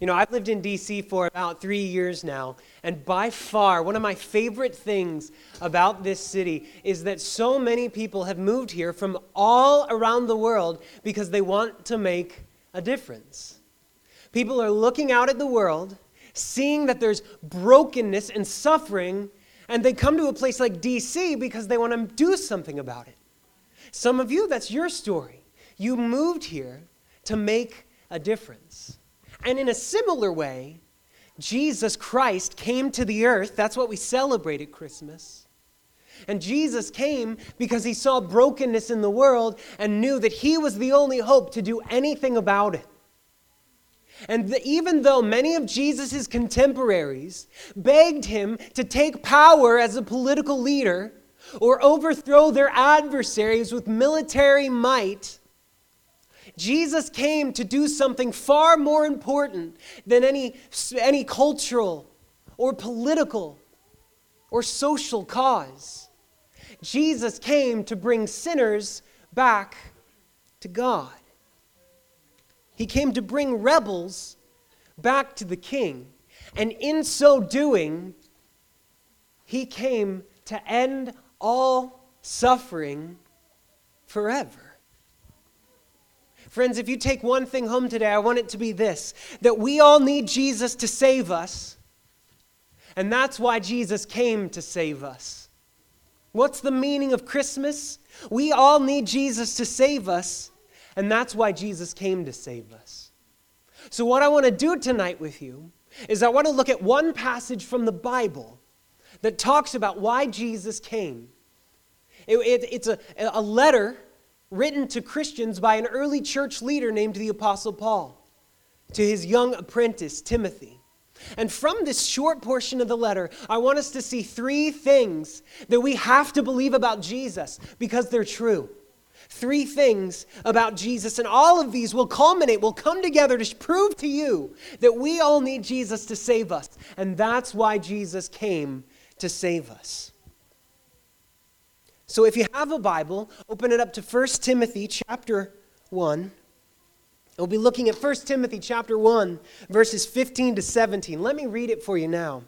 You know, I've lived in DC for about three years now, and by far, one of my favorite things about this city is that so many people have moved here from all around the world because they want to make a difference. People are looking out at the world, seeing that there's brokenness and suffering, and they come to a place like DC because they want to do something about it. Some of you, that's your story. You moved here to make a difference. And in a similar way, Jesus Christ came to the earth. That's what we celebrate at Christmas. And Jesus came because he saw brokenness in the world and knew that he was the only hope to do anything about it. And the, even though many of Jesus' contemporaries begged him to take power as a political leader or overthrow their adversaries with military might, Jesus came to do something far more important than any, any cultural or political or social cause. Jesus came to bring sinners back to God. He came to bring rebels back to the king. And in so doing, he came to end all suffering forever. Friends, if you take one thing home today, I want it to be this that we all need Jesus to save us. And that's why Jesus came to save us. What's the meaning of Christmas? We all need Jesus to save us, and that's why Jesus came to save us. So, what I want to do tonight with you is I want to look at one passage from the Bible that talks about why Jesus came. It, it, it's a, a letter written to Christians by an early church leader named the Apostle Paul to his young apprentice, Timothy. And from this short portion of the letter, I want us to see three things that we have to believe about Jesus because they're true. Three things about Jesus, and all of these will culminate, will come together to prove to you that we all need Jesus to save us. And that's why Jesus came to save us. So if you have a Bible, open it up to 1 Timothy chapter 1. We'll be looking at 1 Timothy chapter 1, verses 15 to 17. Let me read it for you now.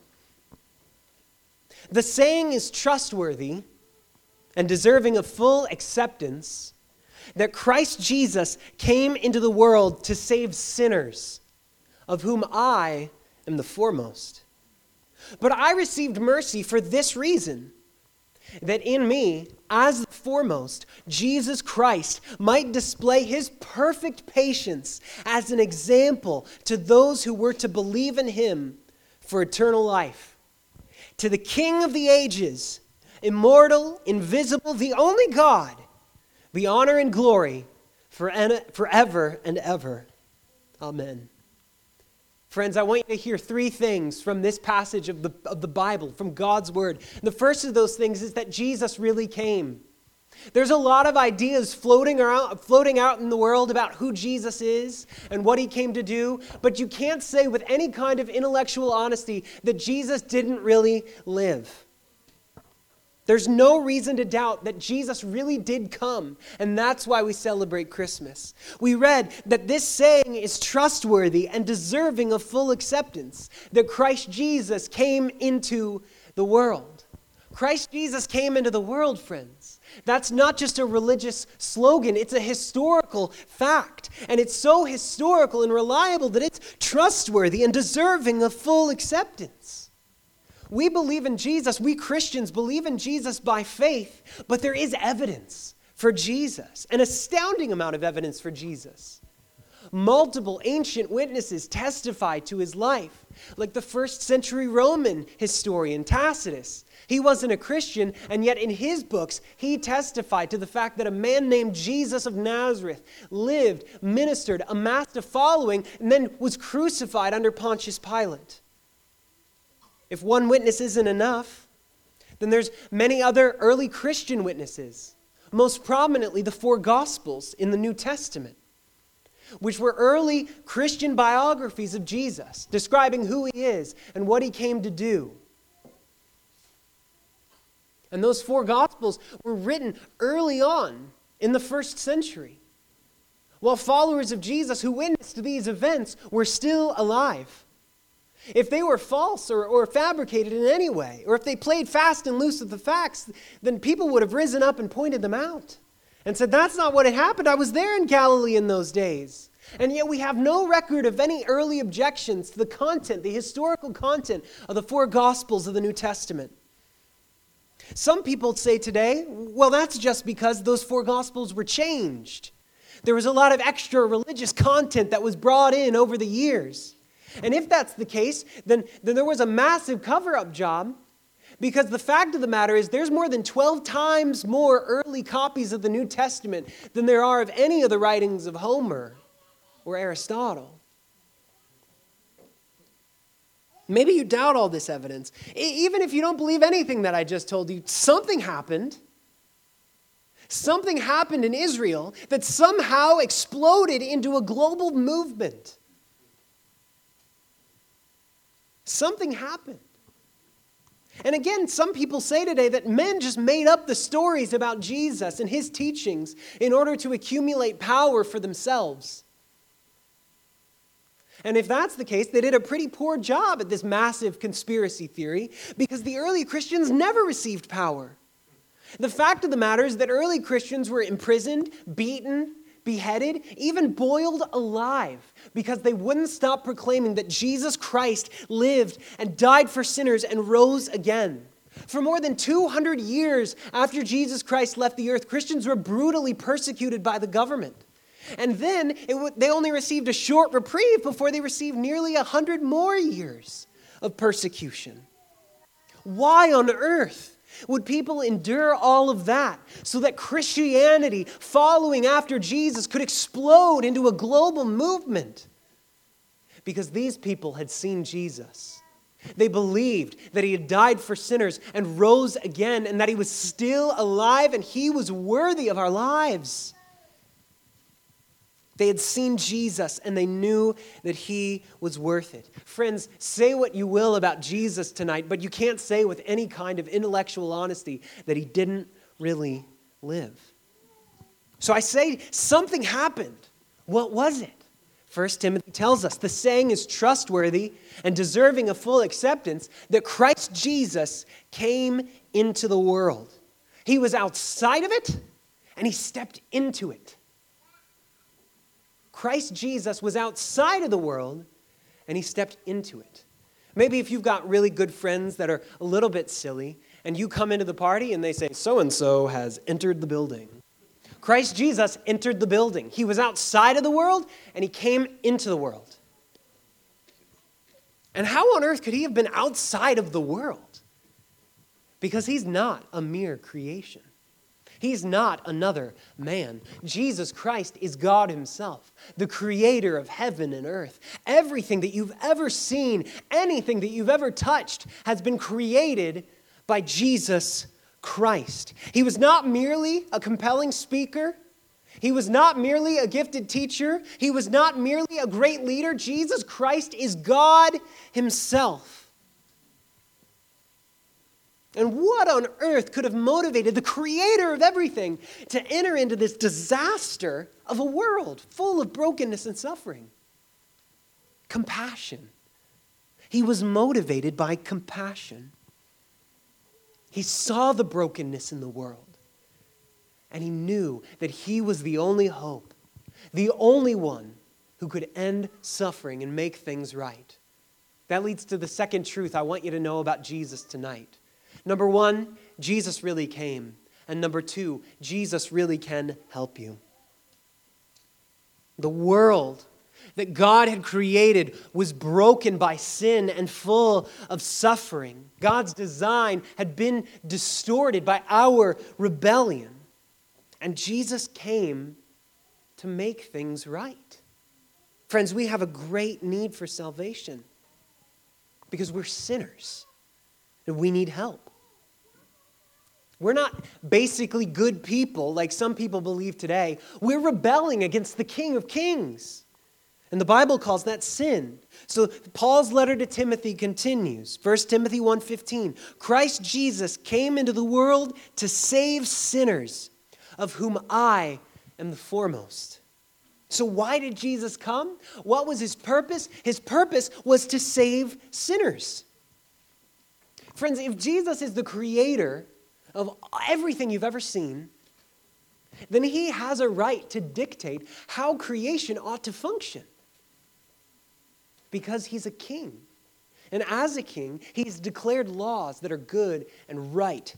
The saying is trustworthy and deserving of full acceptance that Christ Jesus came into the world to save sinners, of whom I am the foremost. But I received mercy for this reason that in me, as the foremost, Jesus Christ might display his perfect patience as an example to those who were to believe in him for eternal life. To the King of the ages, immortal, invisible, the only God, be honor and glory forever and ever. Amen. Friends, I want you to hear three things from this passage of the, of the Bible, from God's Word. The first of those things is that Jesus really came. There's a lot of ideas floating around, floating out in the world about who Jesus is and what he came to do, but you can't say with any kind of intellectual honesty that Jesus didn't really live. There's no reason to doubt that Jesus really did come, and that's why we celebrate Christmas. We read that this saying is trustworthy and deserving of full acceptance, that Christ Jesus came into the world. Christ Jesus came into the world, friends. That's not just a religious slogan, it's a historical fact. And it's so historical and reliable that it's trustworthy and deserving of full acceptance. We believe in Jesus. We Christians believe in Jesus by faith, but there is evidence for Jesus, an astounding amount of evidence for Jesus. Multiple ancient witnesses testify to his life, like the first century Roman historian Tacitus. He wasn't a Christian, and yet in his books, he testified to the fact that a man named Jesus of Nazareth lived, ministered, amassed a following, and then was crucified under Pontius Pilate. If one witness isn't enough, then there's many other early Christian witnesses, most prominently the four Gospels in the New Testament, which were early Christian biographies of Jesus, describing who he is and what he came to do. And those four Gospels were written early on in the first century. while followers of Jesus who witnessed these events were still alive. If they were false or, or fabricated in any way, or if they played fast and loose with the facts, then people would have risen up and pointed them out and said, That's not what had happened. I was there in Galilee in those days. And yet we have no record of any early objections to the content, the historical content of the four Gospels of the New Testament. Some people say today, well, that's just because those four Gospels were changed. There was a lot of extra religious content that was brought in over the years. And if that's the case, then, then there was a massive cover up job because the fact of the matter is there's more than 12 times more early copies of the New Testament than there are of any of the writings of Homer or Aristotle. Maybe you doubt all this evidence. Even if you don't believe anything that I just told you, something happened. Something happened in Israel that somehow exploded into a global movement. Something happened. And again, some people say today that men just made up the stories about Jesus and his teachings in order to accumulate power for themselves. And if that's the case, they did a pretty poor job at this massive conspiracy theory because the early Christians never received power. The fact of the matter is that early Christians were imprisoned, beaten, beheaded, even boiled alive because they wouldn't stop proclaiming that Jesus Christ lived and died for sinners and rose again. For more than 200 years after Jesus Christ left the earth, Christians were brutally persecuted by the government. And then w- they only received a short reprieve before they received nearly 100 more years of persecution. Why on earth would people endure all of that so that Christianity, following after Jesus, could explode into a global movement? Because these people had seen Jesus. They believed that he had died for sinners and rose again, and that he was still alive and he was worthy of our lives. They had seen Jesus and they knew that he was worth it. Friends, say what you will about Jesus tonight, but you can't say with any kind of intellectual honesty that he didn't really live. So I say something happened. What was it? First Timothy tells us the saying is trustworthy and deserving of full acceptance that Christ Jesus came into the world. He was outside of it and he stepped into it. Christ Jesus was outside of the world and he stepped into it. Maybe if you've got really good friends that are a little bit silly and you come into the party and they say, so and so has entered the building. Christ Jesus entered the building. He was outside of the world and he came into the world. And how on earth could he have been outside of the world? Because he's not a mere creation. He's not another man. Jesus Christ is God Himself, the creator of heaven and earth. Everything that you've ever seen, anything that you've ever touched, has been created by Jesus Christ. He was not merely a compelling speaker. He was not merely a gifted teacher. He was not merely a great leader. Jesus Christ is God Himself. And what on earth could have motivated the creator of everything to enter into this disaster of a world full of brokenness and suffering? Compassion. He was motivated by compassion. He saw the brokenness in the world, and he knew that he was the only hope, the only one who could end suffering and make things right. That leads to the second truth I want you to know about Jesus tonight. Number one, Jesus really came. And number two, Jesus really can help you. The world that God had created was broken by sin and full of suffering. God's design had been distorted by our rebellion. And Jesus came to make things right. Friends, we have a great need for salvation because we're sinners and we need help. We're not basically good people like some people believe today. We're rebelling against the King of Kings. And the Bible calls that sin. So Paul's letter to Timothy continues. 1 Timothy 1:15. Christ Jesus came into the world to save sinners, of whom I am the foremost. So, why did Jesus come? What was his purpose? His purpose was to save sinners. Friends, if Jesus is the creator of everything you've ever seen, then he has a right to dictate how creation ought to function. Because he's a king. And as a king, he's declared laws that are good and right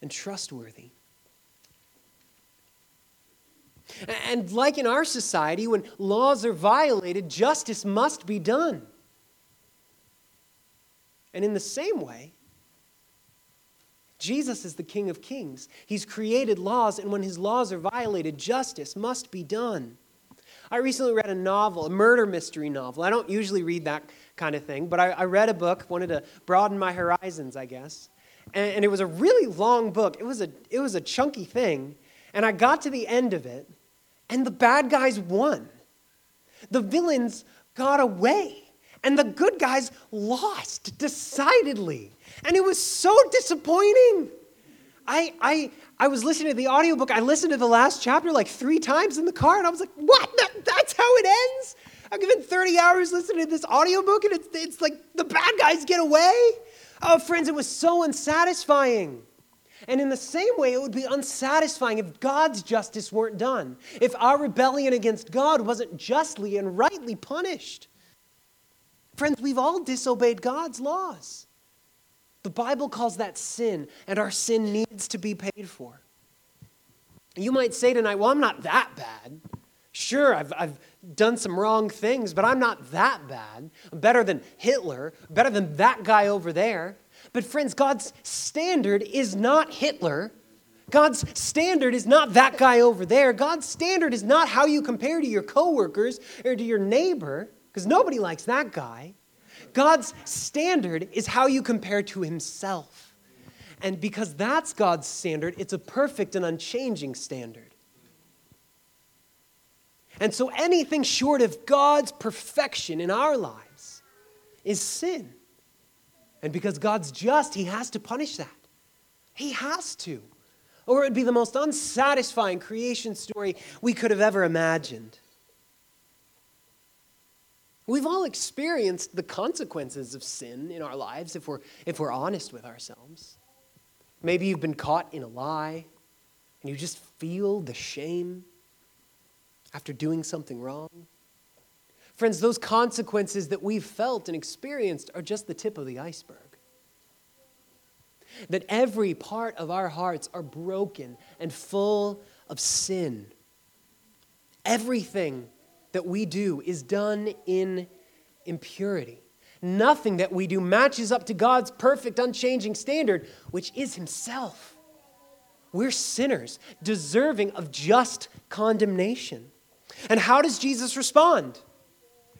and trustworthy. And like in our society, when laws are violated, justice must be done. And in the same way, Jesus is the King of Kings. He's created laws, and when his laws are violated, justice must be done. I recently read a novel, a murder mystery novel. I don't usually read that kind of thing, but I, I read a book, wanted to broaden my horizons, I guess. And, and it was a really long book. It was a, it was a chunky thing. And I got to the end of it, and the bad guys won. The villains got away, and the good guys lost decidedly. And it was so disappointing. I, I, I was listening to the audiobook. I listened to the last chapter like three times in the car, and I was like, what? That, that's how it ends? I've given 30 hours listening to this audiobook, and it's, it's like the bad guys get away. Oh, friends, it was so unsatisfying. And in the same way, it would be unsatisfying if God's justice weren't done, if our rebellion against God wasn't justly and rightly punished. Friends, we've all disobeyed God's laws. The Bible calls that sin, and our sin needs to be paid for. You might say tonight, well, I'm not that bad. Sure, I've, I've done some wrong things, but I'm not that bad. I'm better than Hitler, better than that guy over there. But, friends, God's standard is not Hitler. God's standard is not that guy over there. God's standard is not how you compare to your coworkers or to your neighbor, because nobody likes that guy. God's standard is how you compare to Himself. And because that's God's standard, it's a perfect and unchanging standard. And so anything short of God's perfection in our lives is sin. And because God's just, He has to punish that. He has to. Or it would be the most unsatisfying creation story we could have ever imagined. We've all experienced the consequences of sin in our lives if we're, if we're honest with ourselves. Maybe you've been caught in a lie and you just feel the shame after doing something wrong. Friends, those consequences that we've felt and experienced are just the tip of the iceberg. That every part of our hearts are broken and full of sin. Everything that we do is done in impurity. Nothing that we do matches up to God's perfect, unchanging standard, which is Himself. We're sinners, deserving of just condemnation. And how does Jesus respond?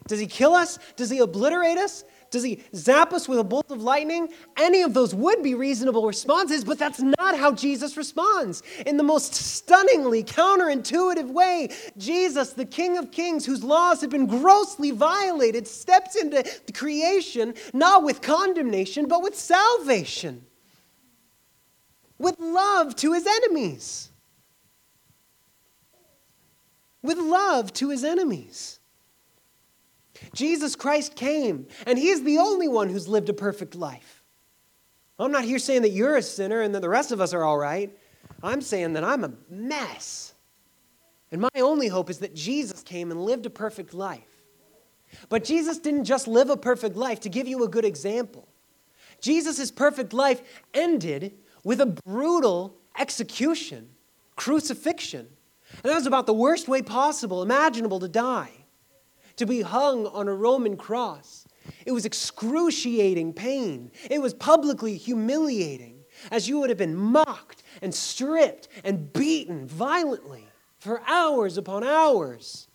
Does He kill us? Does He obliterate us? Does he zap us with a bolt of lightning? Any of those would be reasonable responses, but that's not how Jesus responds. In the most stunningly counterintuitive way, Jesus, the King of Kings, whose laws have been grossly violated, steps into the creation not with condemnation, but with salvation, with love to his enemies. With love to his enemies. Jesus Christ came, and He is the only one who's lived a perfect life. I'm not here saying that you're a sinner and that the rest of us are all right. I'm saying that I'm a mess. And my only hope is that Jesus came and lived a perfect life. But Jesus didn't just live a perfect life to give you a good example. Jesus' perfect life ended with a brutal execution, crucifixion. And that was about the worst way possible, imaginable to die to be hung on a Roman cross. It was excruciating pain. It was publicly humiliating, as you would have been mocked and stripped and beaten violently for hours upon hours.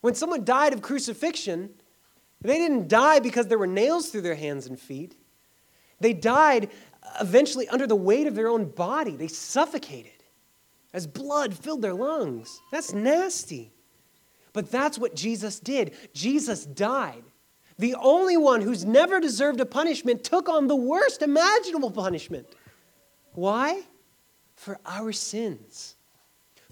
When someone died of crucifixion, they didn't die because there were nails through their hands and feet. They died eventually under the weight of their own body. They suffocated as blood filled their lungs. That's nasty. But that's what Jesus did. Jesus died. The only one who's never deserved a punishment took on the worst imaginable punishment. Why? For our sins.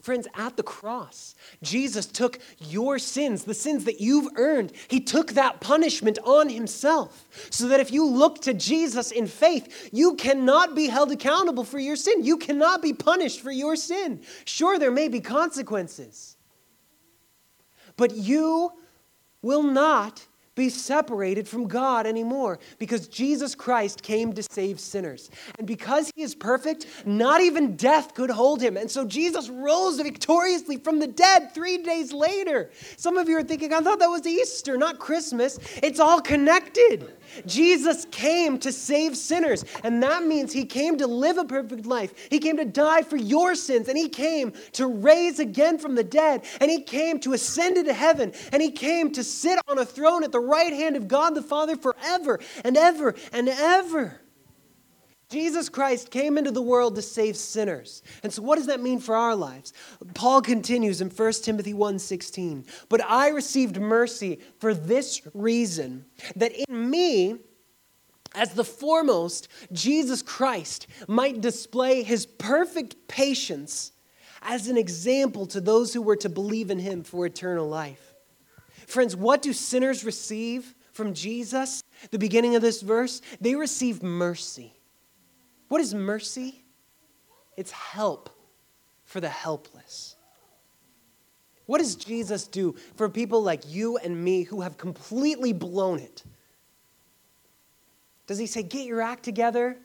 Friends, at the cross, Jesus took your sins, the sins that you've earned. He took that punishment on himself so that if you look to Jesus in faith, you cannot be held accountable for your sin. You cannot be punished for your sin. Sure, there may be consequences, but you will not be separated from God anymore because Jesus Christ came to save sinners. And because he is perfect, not even death could hold him. And so Jesus rose victoriously from the dead three days later. Some of you are thinking, I thought that was Easter, not Christmas. It's all connected. Jesus came to save sinners, and that means he came to live a perfect life. He came to die for your sins, and he came to raise again from the dead, and he came to ascend into heaven, and he came to sit on a throne at the right hand of God the Father forever and ever and ever. Jesus Christ came into the world to save sinners. And so what does that mean for our lives? Paul continues in 1 Timothy 1:16. But I received mercy for this reason that in me as the foremost Jesus Christ might display his perfect patience as an example to those who were to believe in him for eternal life. Friends, what do sinners receive from Jesus? The beginning of this verse, they receive mercy. What is mercy? It's help for the helpless. What does Jesus do for people like you and me who have completely blown it? Does he say, Get your act together?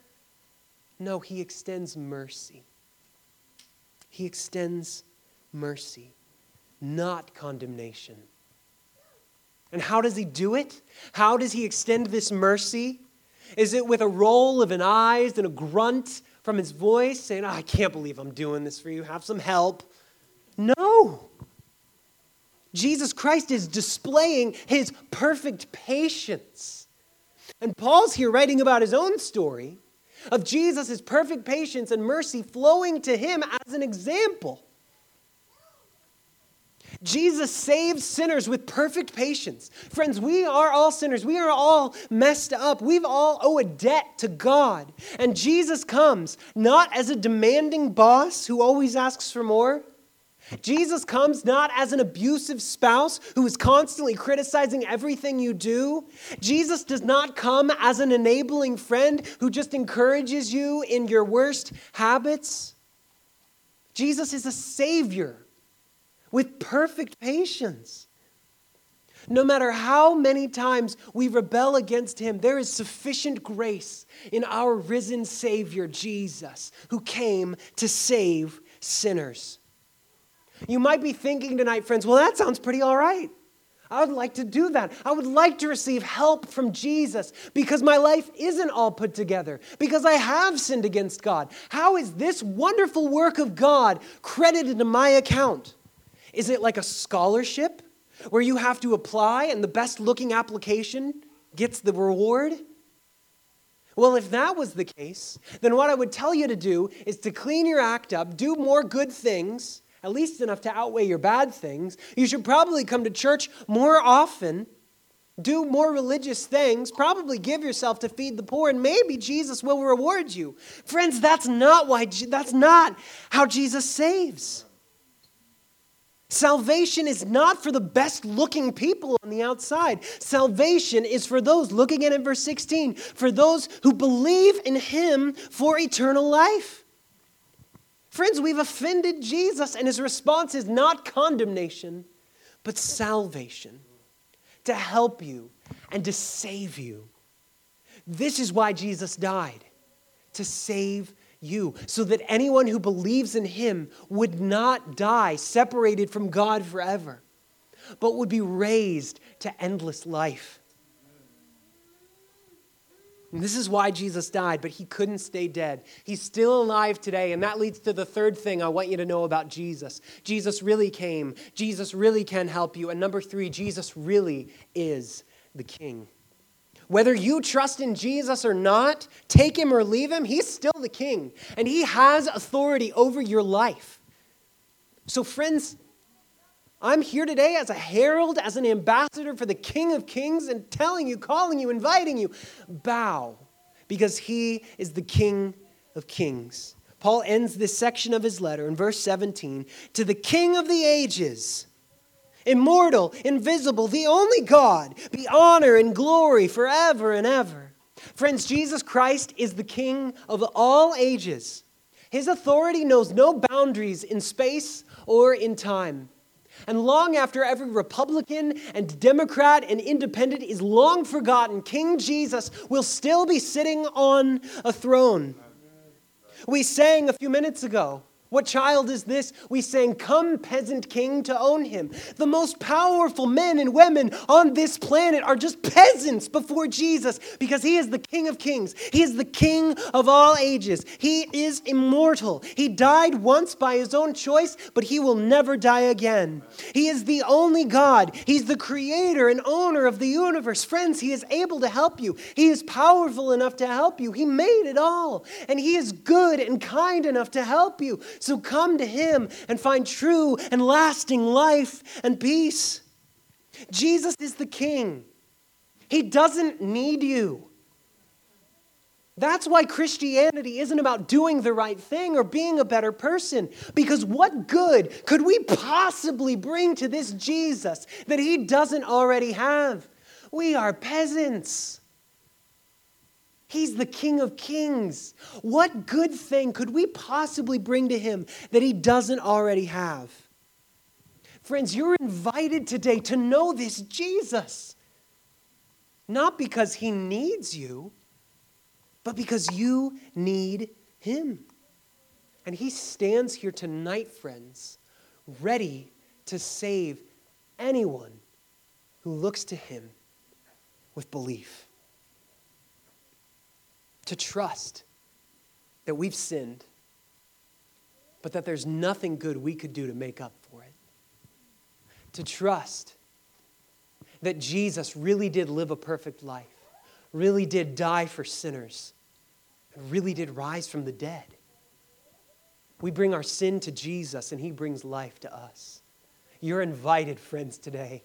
No, he extends mercy. He extends mercy, not condemnation. And how does he do it? How does he extend this mercy? Is it with a roll of an eyes and a grunt from his voice saying, I can't believe I'm doing this for you. Have some help? No. Jesus Christ is displaying his perfect patience. And Paul's here writing about his own story of Jesus' perfect patience and mercy flowing to him as an example. Jesus saves sinners with perfect patience. Friends, we are all sinners. We are all messed up. We've all owe a debt to God. And Jesus comes not as a demanding boss who always asks for more. Jesus comes not as an abusive spouse who is constantly criticizing everything you do. Jesus does not come as an enabling friend who just encourages you in your worst habits. Jesus is a savior with perfect patience. No matter how many times we rebel against him, there is sufficient grace in our risen Savior, Jesus, who came to save sinners. You might be thinking tonight, friends, well, that sounds pretty all right. I would like to do that. I would like to receive help from Jesus because my life isn't all put together, because I have sinned against God. How is this wonderful work of God credited to my account? Is it like a scholarship where you have to apply and the best looking application gets the reward? Well, if that was the case, then what I would tell you to do is to clean your act up, do more good things, at least enough to outweigh your bad things. You should probably come to church more often, do more religious things, probably give yourself to feed the poor, and maybe Jesus will reward you. Friends, that's not why that's not how Jesus saves. Salvation is not for the best looking people on the outside. Salvation is for those, looking at it in verse 16, for those who believe in him for eternal life. Friends, we've offended Jesus, and his response is not condemnation, but salvation to help you and to save you. This is why Jesus died to save you, so that anyone who believes in him would not die separated from God forever, but would be raised to endless life. And this is why Jesus died, but he couldn't stay dead. He's still alive today, and that leads to the third thing I want you to know about Jesus. Jesus really came, Jesus really can help you. And number three, Jesus really is the King. Whether you trust in Jesus or not, take him or leave him, he's still the king, and he has authority over your life. So, friends, I'm here today as a herald, as an ambassador for the King of Kings, and telling you, calling you, inviting you, bow, because he is the King of Kings. Paul ends this section of his letter in verse 17 to the King of the ages, immortal, invisible, the only God, be honor and glory forever and ever. Friends, Jesus Christ is the King of all ages. His authority knows no boundaries in space or in time. And long after every Republican and Democrat and independent is long forgotten, King Jesus will still be sitting on a throne. We sang a few minutes ago what child is this? We sang, Come, peasant king, to own him. The most powerful men and women on this planet are just peasants before Jesus because he is the king of kings. He is the king of all ages. He is immortal. He died once by his own choice, but he will never die again. He is the only God. He's the creator and owner of the universe. Friends, he is able to help you. He is powerful enough to help you. He made it all. And he is good and kind enough to help you. So come to him and find true and lasting life and peace. Jesus is the king, he doesn't need you. That's why Christianity isn't about doing the right thing or being a better person. Because what good could we possibly bring to this Jesus that he doesn't already have? We are peasants. He's the King of Kings. What good thing could we possibly bring to him that he doesn't already have? Friends, you're invited today to know this Jesus. Not because he needs you, but because you need him. And he stands here tonight, friends, ready to save anyone who looks to him with belief to trust that we've sinned, but that there's nothing good we could do to make up for it. To trust that Jesus really did live a perfect life, really did die for sinners, and really did rise from the dead. We bring our sin to Jesus, and He brings life to us. You're invited, friends, today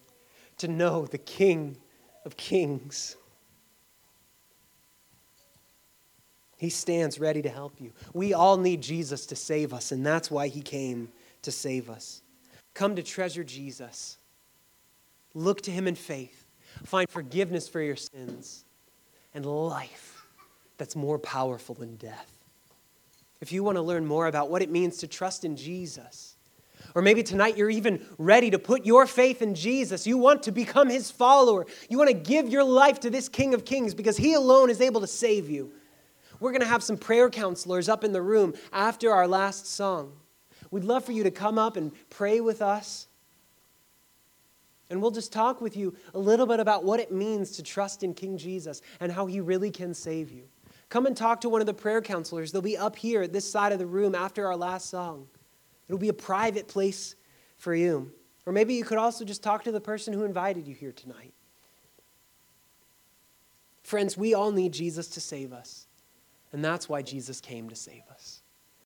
to know the King of Kings. He stands ready to help you. We all need Jesus to save us, and that's why he came to save us. Come to treasure Jesus. Look to him in faith. Find forgiveness for your sins and life that's more powerful than death. If you want to learn more about what it means to trust in Jesus, or maybe tonight you're even ready to put your faith in Jesus. You want to become his follower. You want to give your life to this King of Kings because he alone is able to save you. We're going to have some prayer counselors up in the room after our last song. We'd love for you to come up and pray with us. And we'll just talk with you a little bit about what it means to trust in King Jesus and how he really can save you. Come and talk to one of the prayer counselors. They'll be up here at this side of the room after our last song. It'll be a private place for you. Or maybe you could also just talk to the person who invited you here tonight. Friends, we all need Jesus to save us. And that's why Jesus came to save us.